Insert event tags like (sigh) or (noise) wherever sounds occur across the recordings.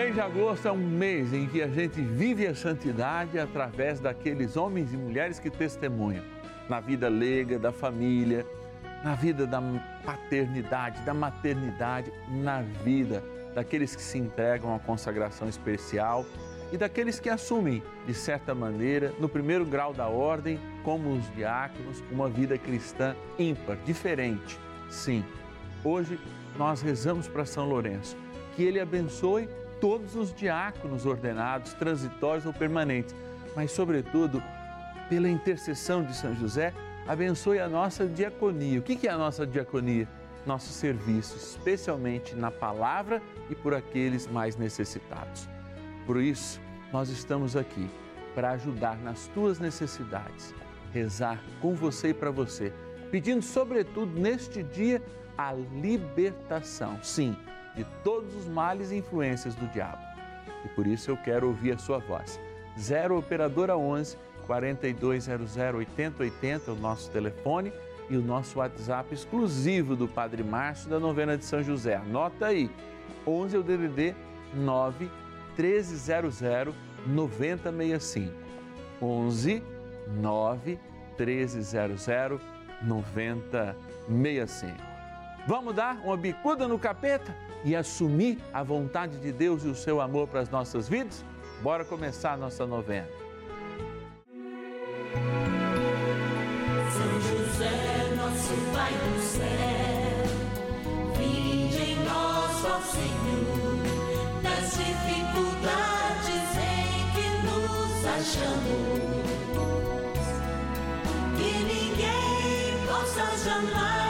mês de agosto é um mês em que a gente vive a santidade através daqueles homens e mulheres que testemunham na vida leiga da família, na vida da paternidade, da maternidade, na vida daqueles que se entregam à consagração especial e daqueles que assumem, de certa maneira, no primeiro grau da ordem, como os diáconos, uma vida cristã ímpar, diferente. Sim, hoje nós rezamos para São Lourenço, que ele abençoe todos os diáconos ordenados, transitórios ou permanentes, mas, sobretudo, pela intercessão de São José, abençoe a nossa diaconia. O que é a nossa diaconia? Nosso serviço, especialmente na palavra e por aqueles mais necessitados. Por isso, nós estamos aqui para ajudar nas tuas necessidades, rezar com você e para você, pedindo, sobretudo, neste dia, a libertação, sim, de todos os males e influências do diabo. E por isso eu quero ouvir a sua voz. 0 Operadora 11 4200 8080 é o nosso telefone e o nosso WhatsApp exclusivo do Padre Márcio da novena de São José. Anota aí, 11 é o DDD 9 1300 9065. 11 9 1300 9065. Vamos dar uma bicuda no capeta e assumir a vontade de Deus e o seu amor para as nossas vidas? Bora começar a nossa novena. São José, nosso Pai do céu, vinde em nós, ó Senhor, das dificuldades em que nos achamos. Que ninguém possa jamais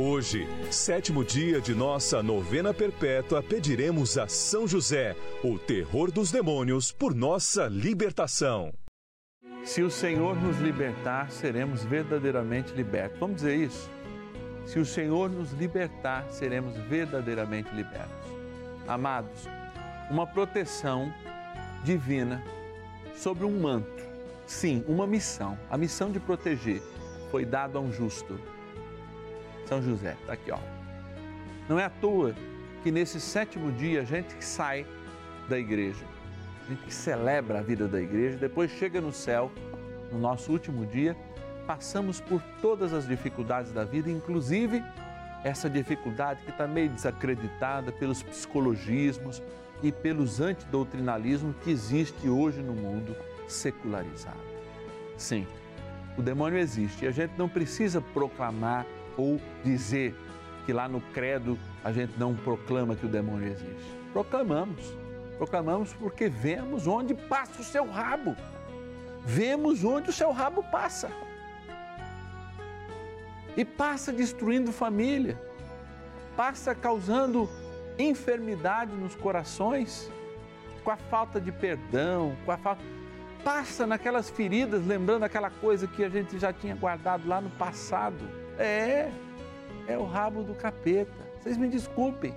Hoje, sétimo dia de nossa novena perpétua, pediremos a São José, o terror dos demônios, por nossa libertação. Se o Senhor nos libertar, seremos verdadeiramente libertos. Vamos dizer isso? Se o Senhor nos libertar, seremos verdadeiramente libertos. Amados, uma proteção divina sobre um manto. Sim, uma missão. A missão de proteger foi dada a um justo. São José, está aqui, ó. Não é à toa que nesse sétimo dia a gente que sai da igreja, a gente que celebra a vida da igreja, depois chega no céu, no nosso último dia, passamos por todas as dificuldades da vida, inclusive essa dificuldade que está meio desacreditada pelos psicologismos e pelos antidoutinalismos que existe hoje no mundo secularizado. Sim, o demônio existe e a gente não precisa proclamar ou dizer que lá no credo a gente não proclama que o demônio existe. Proclamamos. Proclamamos porque vemos onde passa o seu rabo. Vemos onde o seu rabo passa. E passa destruindo família. Passa causando enfermidade nos corações, com a falta de perdão, com a falta passa naquelas feridas, lembrando aquela coisa que a gente já tinha guardado lá no passado é, é o rabo do capeta. Vocês me desculpem,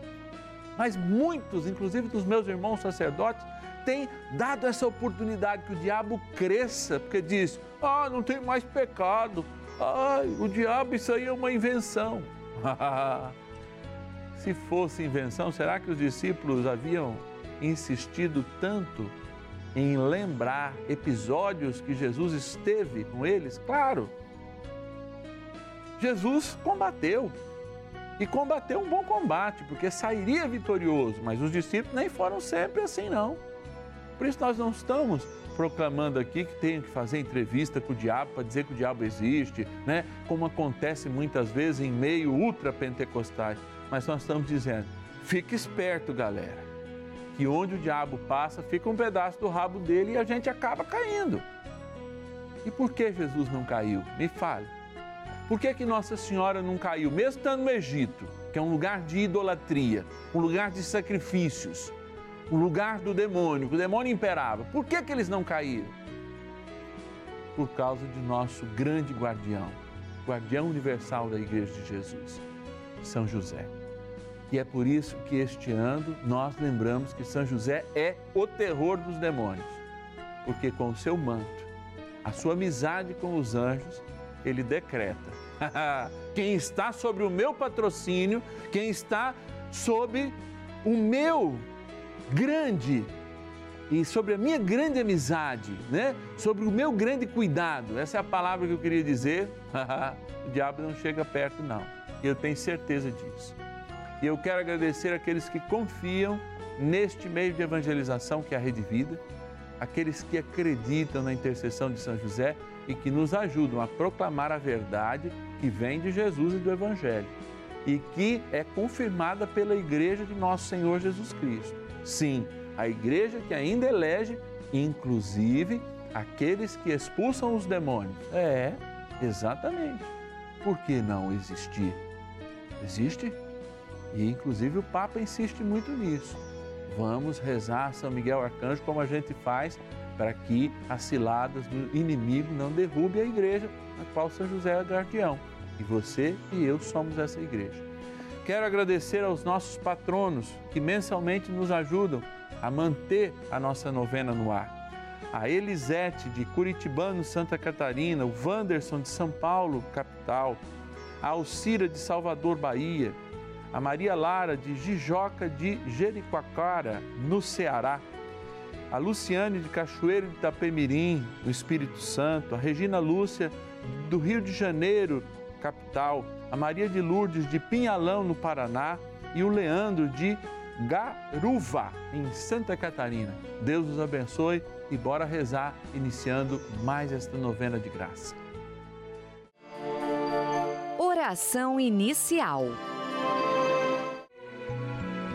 mas muitos, inclusive dos meus irmãos sacerdotes, tem dado essa oportunidade que o diabo cresça, porque diz: ah, não tem mais pecado, ah, o diabo, isso aí é uma invenção. (laughs) Se fosse invenção, será que os discípulos haviam insistido tanto em lembrar episódios que Jesus esteve com eles? Claro. Jesus combateu. E combateu um bom combate, porque sairia vitorioso, mas os discípulos nem foram sempre assim, não. Por isso nós não estamos proclamando aqui que tem que fazer entrevista com o diabo para dizer que o diabo existe, né? Como acontece muitas vezes em meio ultra pentecostais. Mas nós estamos dizendo, fique esperto, galera, que onde o diabo passa, fica um pedaço do rabo dele e a gente acaba caindo. E por que Jesus não caiu? Me fale. Por que, que Nossa Senhora não caiu, mesmo estando no Egito, que é um lugar de idolatria, um lugar de sacrifícios, um lugar do demônio, que o demônio imperava? Por que, que eles não caíram? Por causa de nosso grande guardião, guardião universal da Igreja de Jesus, São José. E é por isso que este ano nós lembramos que São José é o terror dos demônios, porque com o seu manto, a sua amizade com os anjos, ele decreta (laughs) quem está sobre o meu patrocínio, quem está sob o meu grande e sobre a minha grande amizade, né? Sobre o meu grande cuidado. Essa é a palavra que eu queria dizer. (laughs) o diabo não chega perto não. Eu tenho certeza disso. E eu quero agradecer aqueles que confiam neste meio de evangelização que é a Rede Vida, aqueles que acreditam na intercessão de São José e que nos ajudam a proclamar a verdade que vem de Jesus e do Evangelho e que é confirmada pela Igreja de Nosso Senhor Jesus Cristo. Sim, a Igreja que ainda elege, inclusive, aqueles que expulsam os demônios. É, exatamente. Por que não existir? Existe? E inclusive o Papa insiste muito nisso. Vamos rezar São Miguel Arcanjo como a gente faz para que as ciladas do inimigo não derrubem a igreja na qual São José é guardião. E você e eu somos essa igreja. Quero agradecer aos nossos patronos que mensalmente nos ajudam a manter a nossa novena no ar. A Elisete de Curitibano, Santa Catarina, o Wanderson de São Paulo, capital, a Alcira de Salvador, Bahia, a Maria Lara de Jijoca de Jericoacoara, no Ceará, a Luciane de Cachoeiro de Itapemirim, no Espírito Santo, a Regina Lúcia do Rio de Janeiro, capital, a Maria de Lourdes de Pinhalão, no Paraná, e o Leandro de Garuva, em Santa Catarina. Deus os abençoe e bora rezar, iniciando mais esta novena de graça. Oração inicial.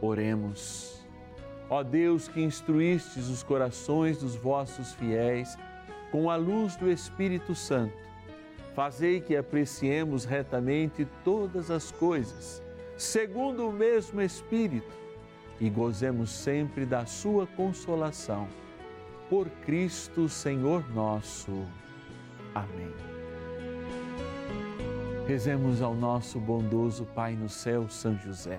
Oremos. Ó Deus que instruístes os corações dos vossos fiéis com a luz do Espírito Santo, fazei que apreciemos retamente todas as coisas, segundo o mesmo Espírito, e gozemos sempre da sua consolação. Por Cristo, Senhor nosso. Amém. Rezemos ao nosso bondoso Pai no céu, São José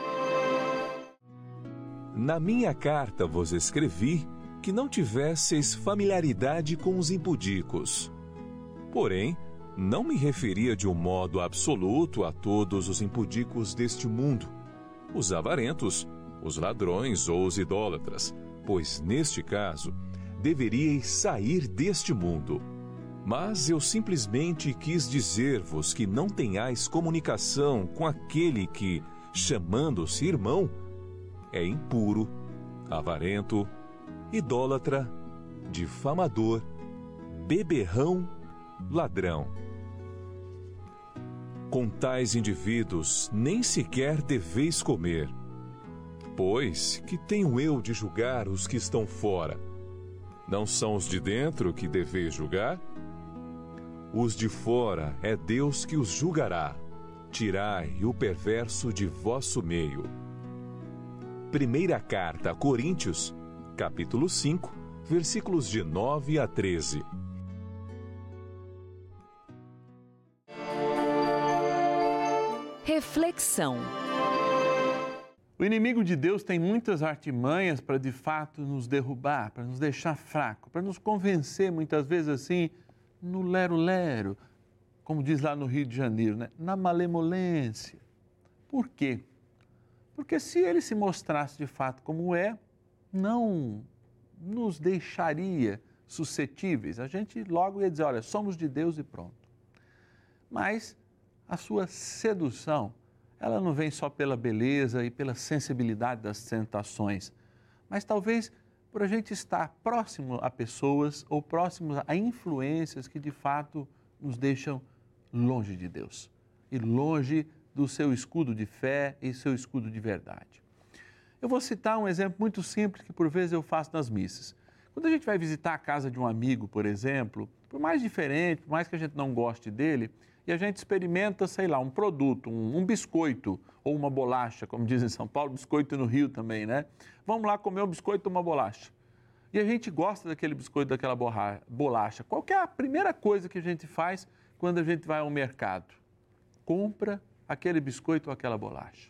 Na minha carta vos escrevi que não tivesseis familiaridade com os impudicos. Porém, não me referia de um modo absoluto a todos os impudicos deste mundo, os avarentos, os ladrões ou os idólatras, pois neste caso deveríeis sair deste mundo. Mas eu simplesmente quis dizer-vos que não tenhais comunicação com aquele que, chamando-se irmão, é impuro, avarento, idólatra, difamador, beberrão, ladrão. Com tais indivíduos nem sequer deveis comer. Pois que tenho eu de julgar os que estão fora? Não são os de dentro que deveis julgar? Os de fora é Deus que os julgará. Tirai o perverso de vosso meio. Primeira carta a Coríntios, capítulo 5, versículos de 9 a 13. Reflexão. O inimigo de Deus tem muitas artimanhas para de fato nos derrubar, para nos deixar fraco, para nos convencer muitas vezes assim no lero-lero, como diz lá no Rio de Janeiro, né? na malemolência. Por quê? Porque se ele se mostrasse de fato como é, não nos deixaria suscetíveis. A gente logo ia dizer: olha, somos de Deus e pronto. Mas a sua sedução, ela não vem só pela beleza e pela sensibilidade das tentações, mas talvez por a gente estar próximo a pessoas ou próximo a influências que de fato nos deixam longe de Deus e longe do seu escudo de fé e seu escudo de verdade. Eu vou citar um exemplo muito simples que por vezes eu faço nas missas. Quando a gente vai visitar a casa de um amigo, por exemplo, por mais diferente, por mais que a gente não goste dele, e a gente experimenta, sei lá, um produto, um, um, biscoito ou uma bolacha, como dizem em São Paulo, biscoito no Rio também, né? Vamos lá comer um biscoito ou uma bolacha. E a gente gosta daquele biscoito, daquela bolacha. Qual é a primeira coisa que a gente faz quando a gente vai ao mercado? Compra aquele biscoito ou aquela bolacha.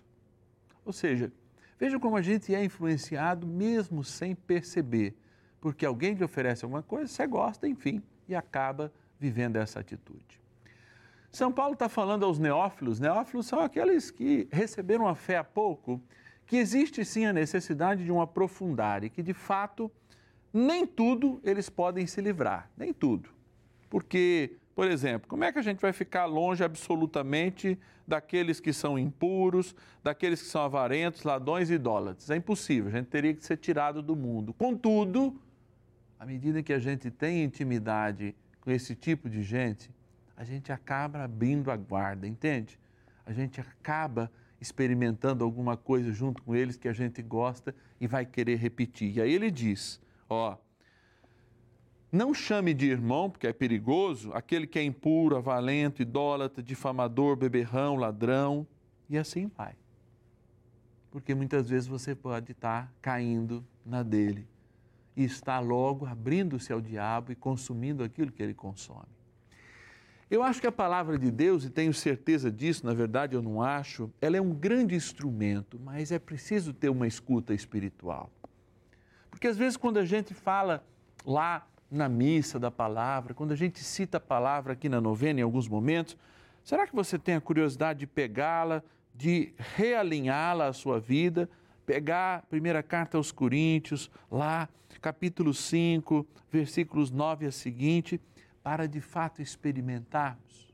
Ou seja, veja como a gente é influenciado mesmo sem perceber, porque alguém te oferece alguma coisa, você gosta, enfim, e acaba vivendo essa atitude. São Paulo está falando aos neófilos, neófilos são aqueles que receberam a fé há pouco, que existe sim a necessidade de um aprofundar e que de fato nem tudo eles podem se livrar, nem tudo. Porque, por exemplo, como é que a gente vai ficar longe absolutamente daqueles que são impuros, daqueles que são avarentos, ladrões e idólatras? É impossível, a gente teria que ser tirado do mundo. Contudo, à medida que a gente tem intimidade com esse tipo de gente, a gente acaba abrindo a guarda, entende? A gente acaba experimentando alguma coisa junto com eles que a gente gosta e vai querer repetir. E aí ele diz: ó, não chame de irmão, porque é perigoso, aquele que é impuro, avalento, idólatra, difamador, beberrão, ladrão, e assim vai. Porque muitas vezes você pode estar caindo na dele e está logo abrindo-se ao diabo e consumindo aquilo que ele consome. Eu acho que a palavra de Deus, e tenho certeza disso, na verdade eu não acho, ela é um grande instrumento, mas é preciso ter uma escuta espiritual. Porque às vezes quando a gente fala lá na missa da palavra, quando a gente cita a palavra aqui na novena em alguns momentos, será que você tem a curiosidade de pegá-la, de realinhá-la à sua vida? Pegar a primeira carta aos Coríntios, lá, capítulo 5, versículos 9 a seguinte para de fato experimentarmos?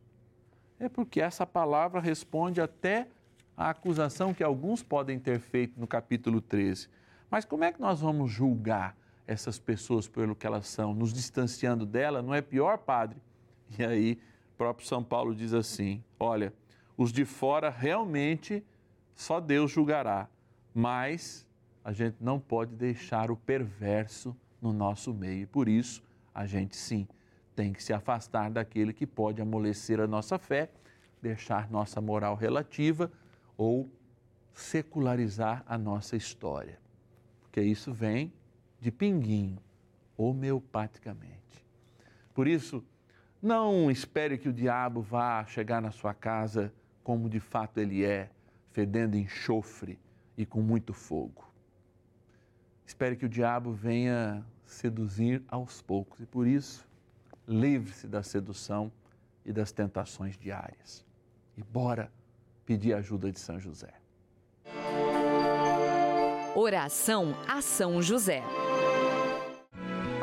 É porque essa palavra responde até à acusação que alguns podem ter feito no capítulo 13. Mas como é que nós vamos julgar essas pessoas pelo que elas são, nos distanciando dela, não é pior, padre? E aí, próprio São Paulo diz assim: olha, os de fora realmente só Deus julgará, mas a gente não pode deixar o perverso no nosso meio. E por isso, a gente sim tem que se afastar daquele que pode amolecer a nossa fé, deixar nossa moral relativa ou secularizar a nossa história. Porque isso vem de pinguinho, homeopaticamente. Por isso, não espere que o diabo vá chegar na sua casa como de fato ele é, fedendo enxofre e com muito fogo. Espere que o diabo venha seduzir aos poucos e por isso, livre-se da sedução e das tentações diárias. E bora pedir a ajuda de São José. Oração a São José.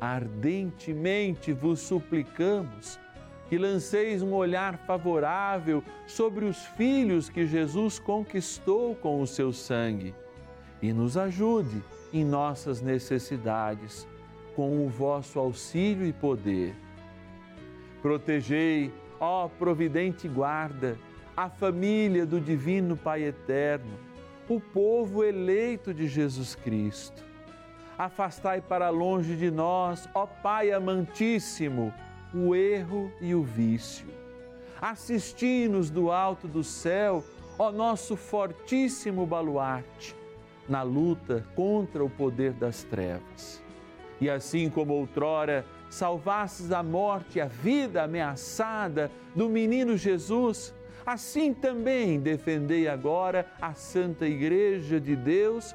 ardentemente vos suplicamos que lanceis um olhar favorável sobre os filhos que Jesus conquistou com o seu sangue e nos ajude em nossas necessidades com o vosso auxílio e poder. Protegei, ó providente guarda, a família do Divino Pai Eterno, o povo eleito de Jesus Cristo. Afastai para longe de nós, ó Pai amantíssimo, o erro e o vício. Assisti-nos do alto do céu, ó nosso fortíssimo baluarte, na luta contra o poder das trevas. E assim como outrora salvastes a morte a vida ameaçada do menino Jesus, assim também defendei agora a Santa Igreja de Deus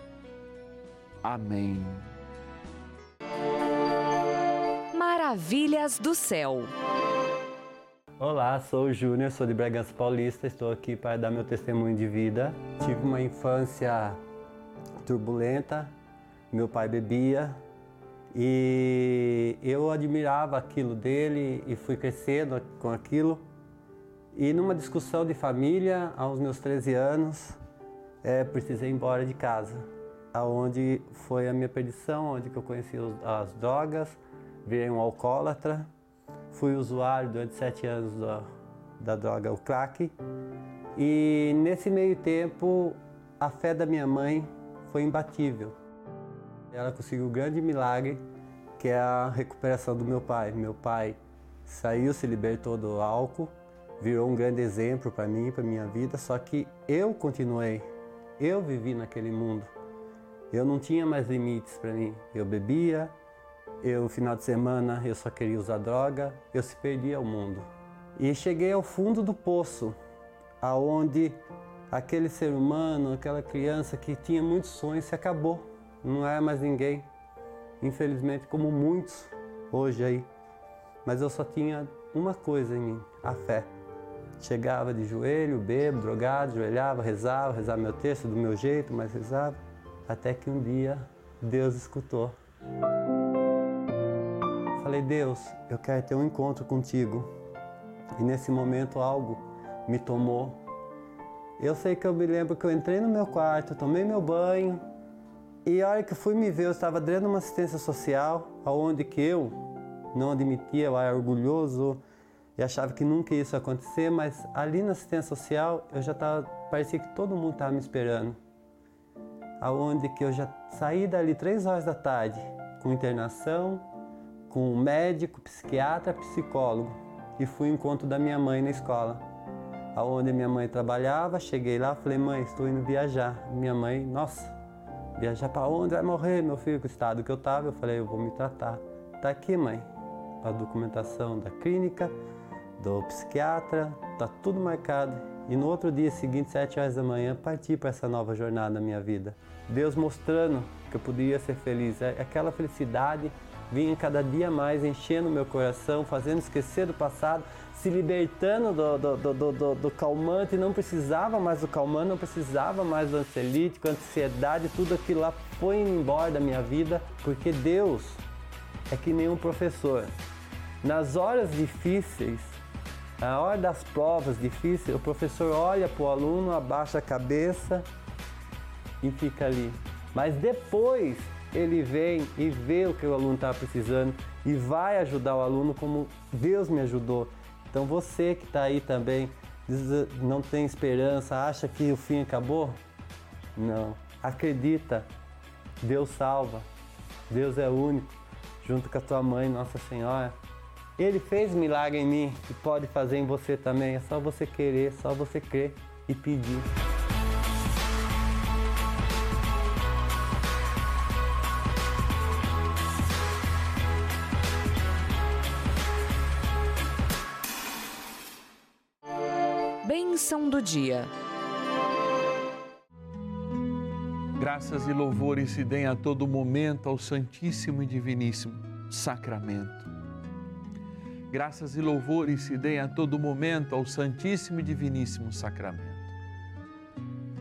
Amém. Maravilhas do céu. Olá, sou o Júnior, sou de Bragança Paulista, estou aqui para dar meu testemunho de vida. Tive uma infância turbulenta, meu pai bebia e eu admirava aquilo dele e fui crescendo com aquilo. E numa discussão de família, aos meus 13 anos, é, precisei ir embora de casa, aonde foi a minha perdição, onde que eu conheci as drogas, virei um alcoólatra, fui usuário durante sete anos da, da droga, o crack. E nesse meio tempo, a fé da minha mãe foi imbatível. Ela conseguiu um grande milagre, que é a recuperação do meu pai. Meu pai saiu, se libertou do álcool, virou um grande exemplo para mim, para minha vida, só que eu continuei, eu vivi naquele mundo. Eu não tinha mais limites para mim. Eu bebia, eu final de semana eu só queria usar droga, eu se perdia ao mundo. E cheguei ao fundo do poço, aonde aquele ser humano, aquela criança que tinha muitos sonhos se acabou. Não é mais ninguém. Infelizmente, como muitos hoje aí. Mas eu só tinha uma coisa em mim, a fé. Chegava de joelho, bebo, drogado, joelhava, rezava, rezava meu texto do meu jeito, mas rezava. Até que um dia Deus escutou. Falei, Deus, eu quero ter um encontro contigo. E nesse momento algo me tomou. Eu sei que eu me lembro que eu entrei no meu quarto, tomei meu banho, e a hora que fui me ver, eu estava dentro de uma assistência social, aonde que eu não admitia, eu era orgulhoso e achava que nunca isso ia acontecer, mas ali na assistência social eu já estava, parecia que todo mundo estava me esperando. Aonde que eu já saí dali três horas da tarde com internação, com médico, psiquiatra, psicólogo e fui ao encontro da minha mãe na escola. Aonde minha mãe trabalhava, cheguei lá, falei: "Mãe, estou indo viajar". Minha mãe: "Nossa, viajar para onde? Vai morrer, meu filho, com o estado que eu tava". Eu falei: "Eu vou me tratar". Tá aqui, mãe. A documentação da clínica, do psiquiatra, tá tudo marcado. E no outro dia seguinte, sete horas da manhã, parti para essa nova jornada na minha vida. Deus mostrando que eu poderia ser feliz. É, aquela felicidade vinha cada dia mais enchendo meu coração, fazendo esquecer do passado, se libertando do, do, do, do, do calmante, não precisava mais do calmante, não precisava mais do ansiolítico, ansiedade, tudo aquilo lá foi embora da minha vida, porque Deus é que nem um professor. Nas horas difíceis, na hora das provas difíceis, o professor olha para o aluno, abaixa a cabeça e fica ali. Mas depois ele vem e vê o que o aluno está precisando e vai ajudar o aluno como Deus me ajudou. Então você que está aí também, não tem esperança, acha que o fim acabou? Não. Acredita, Deus salva, Deus é único, junto com a tua mãe, Nossa Senhora. Ele fez milagre em mim e pode fazer em você também. É só você querer, é só você crer e pedir. Bênção do dia. Graças e louvores se deem a todo momento ao Santíssimo e Diviníssimo Sacramento. Graças e louvores se deem a todo momento ao Santíssimo e Diviníssimo Sacramento.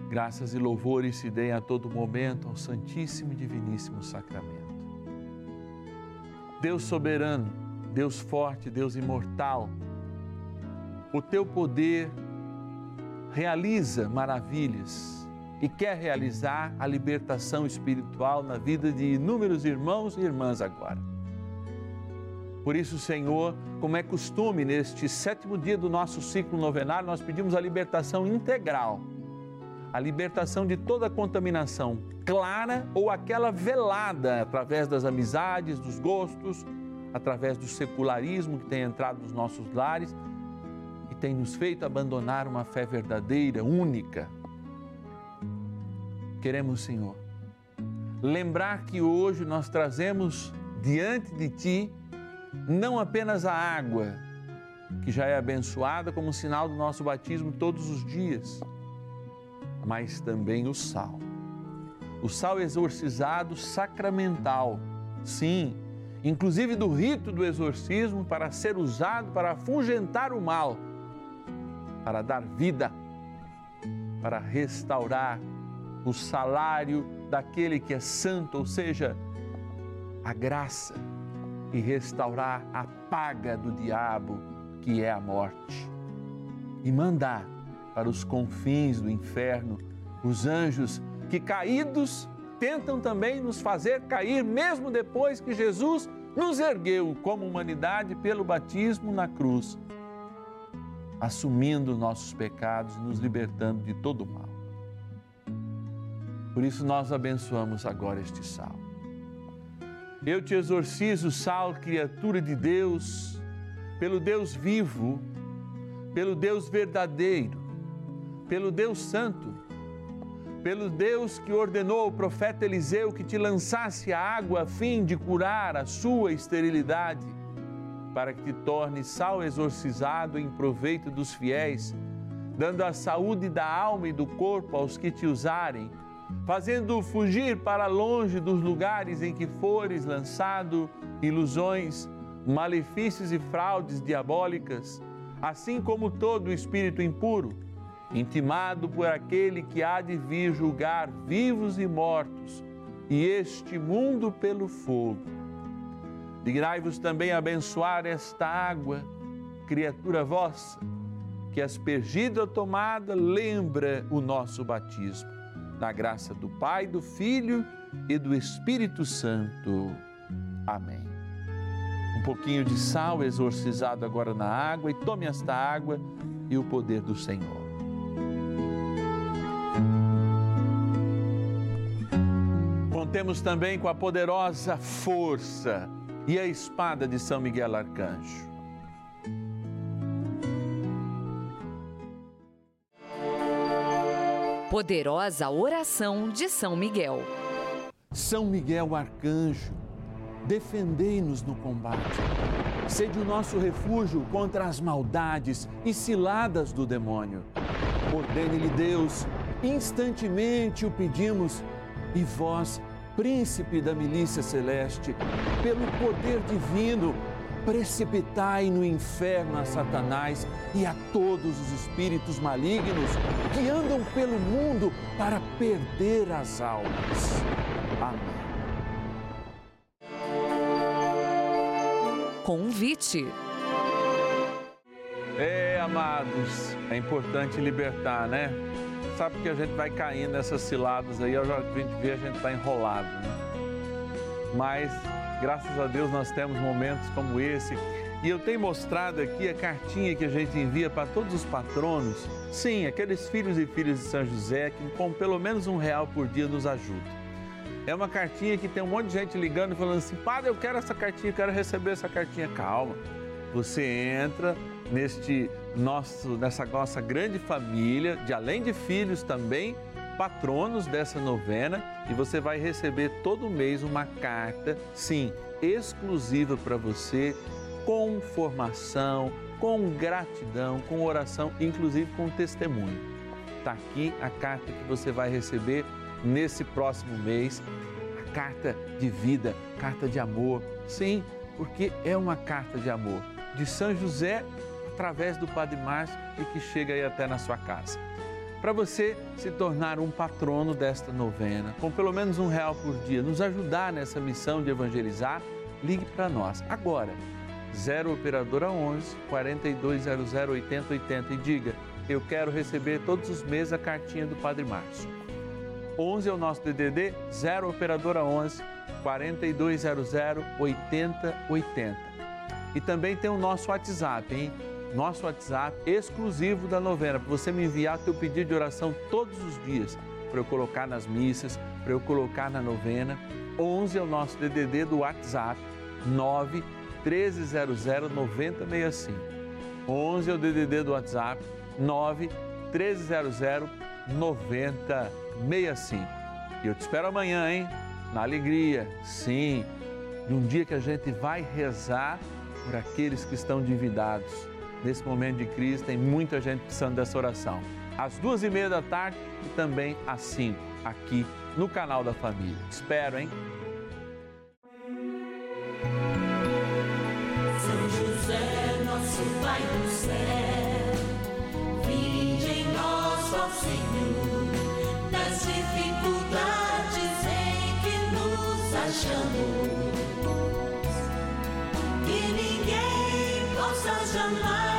Graças e louvores se deem a todo momento ao Santíssimo e Diviníssimo Sacramento. Deus soberano, Deus forte, Deus imortal, o teu poder realiza maravilhas e quer realizar a libertação espiritual na vida de inúmeros irmãos e irmãs agora. Por isso, Senhor, como é costume neste sétimo dia do nosso ciclo novenário, nós pedimos a libertação integral, a libertação de toda contaminação clara ou aquela velada através das amizades, dos gostos, através do secularismo que tem entrado nos nossos lares e tem nos feito abandonar uma fé verdadeira, única. Queremos, Senhor, lembrar que hoje nós trazemos diante de Ti não apenas a água, que já é abençoada como sinal do nosso batismo todos os dias, mas também o sal. O sal exorcizado sacramental, sim, inclusive do rito do exorcismo para ser usado para afugentar o mal, para dar vida, para restaurar o salário daquele que é santo, ou seja, a graça e restaurar a paga do diabo, que é a morte, e mandar para os confins do inferno os anjos que caídos tentam também nos fazer cair, mesmo depois que Jesus nos ergueu como humanidade pelo batismo na cruz, assumindo nossos pecados e nos libertando de todo o mal. Por isso nós abençoamos agora este salmo. Eu te exorcizo, sal, criatura de Deus, pelo Deus vivo, pelo Deus verdadeiro, pelo Deus santo, pelo Deus que ordenou ao profeta Eliseu que te lançasse a água a fim de curar a sua esterilidade, para que te torne sal exorcizado em proveito dos fiéis, dando a saúde da alma e do corpo aos que te usarem fazendo fugir para longe dos lugares em que fores lançado ilusões, malefícios e fraudes diabólicas, assim como todo espírito impuro, intimado por aquele que há de vir julgar vivos e mortos, e este mundo pelo fogo. Digrai-vos também abençoar esta água, criatura vossa, que aspergida ou tomada lembra o nosso batismo na graça do Pai, do Filho e do Espírito Santo. Amém. Um pouquinho de sal exorcizado agora na água e tome esta água e o poder do Senhor. Contemos também com a poderosa força e a espada de São Miguel Arcanjo. Poderosa oração de São Miguel. São Miguel Arcanjo, defendei-nos no combate. Sede o nosso refúgio contra as maldades e ciladas do demônio. Ordene-lhe Deus, instantemente o pedimos, e vós, príncipe da milícia celeste, pelo poder divino, precipitai no inferno a Satanás e a todos os espíritos malignos que andam pelo mundo para perder as almas. Amém. Convite. É, amados, é importante libertar, né? Sabe que a gente vai caindo nessas ciladas aí, a gente vê a gente está enrolado, né? Mas Graças a Deus nós temos momentos como esse. E eu tenho mostrado aqui a cartinha que a gente envia para todos os patronos. Sim, aqueles filhos e filhas de São José que com pelo menos um real por dia nos ajudam. É uma cartinha que tem um monte de gente ligando e falando assim: Padre, eu quero essa cartinha, eu quero receber essa cartinha. Calma. Você entra neste nosso, nessa nossa grande família, de além de filhos também, patronos dessa novena e você vai receber todo mês uma carta, sim, exclusiva para você, com formação, com gratidão, com oração, inclusive com testemunho. Está aqui a carta que você vai receber nesse próximo mês, a carta de vida, carta de amor. Sim, porque é uma carta de amor de São José através do Padre Márcio e que chega aí até na sua casa. Para você se tornar um patrono desta novena, com pelo menos um real por dia, nos ajudar nessa missão de evangelizar, ligue para nós agora. 0 Operadora 11 4200 8080 e diga: Eu quero receber todos os meses a cartinha do Padre Márcio. 11 é o nosso DDD 0 Operadora 11 4200 8080. E também tem o nosso WhatsApp, hein? Nosso WhatsApp exclusivo da novena, para você me enviar teu pedido de oração todos os dias, para eu colocar nas missas, para eu colocar na novena. 11 é o nosso DDD do WhatsApp, 9 1300 9065. 11 é o DDD do WhatsApp, 9 1300 9065. E eu te espero amanhã, hein? Na alegria, sim, num dia que a gente vai rezar por aqueles que estão endividados nesse momento de crise, tem muita gente precisando dessa oração. Às duas e meia da tarde e também às cinco, aqui no canal da Família. Espero, hein? São José, nosso Pai do céu, vinde em nós, ó Senhor, nas dificuldades em que nos achamos. Que ninguém possa jamais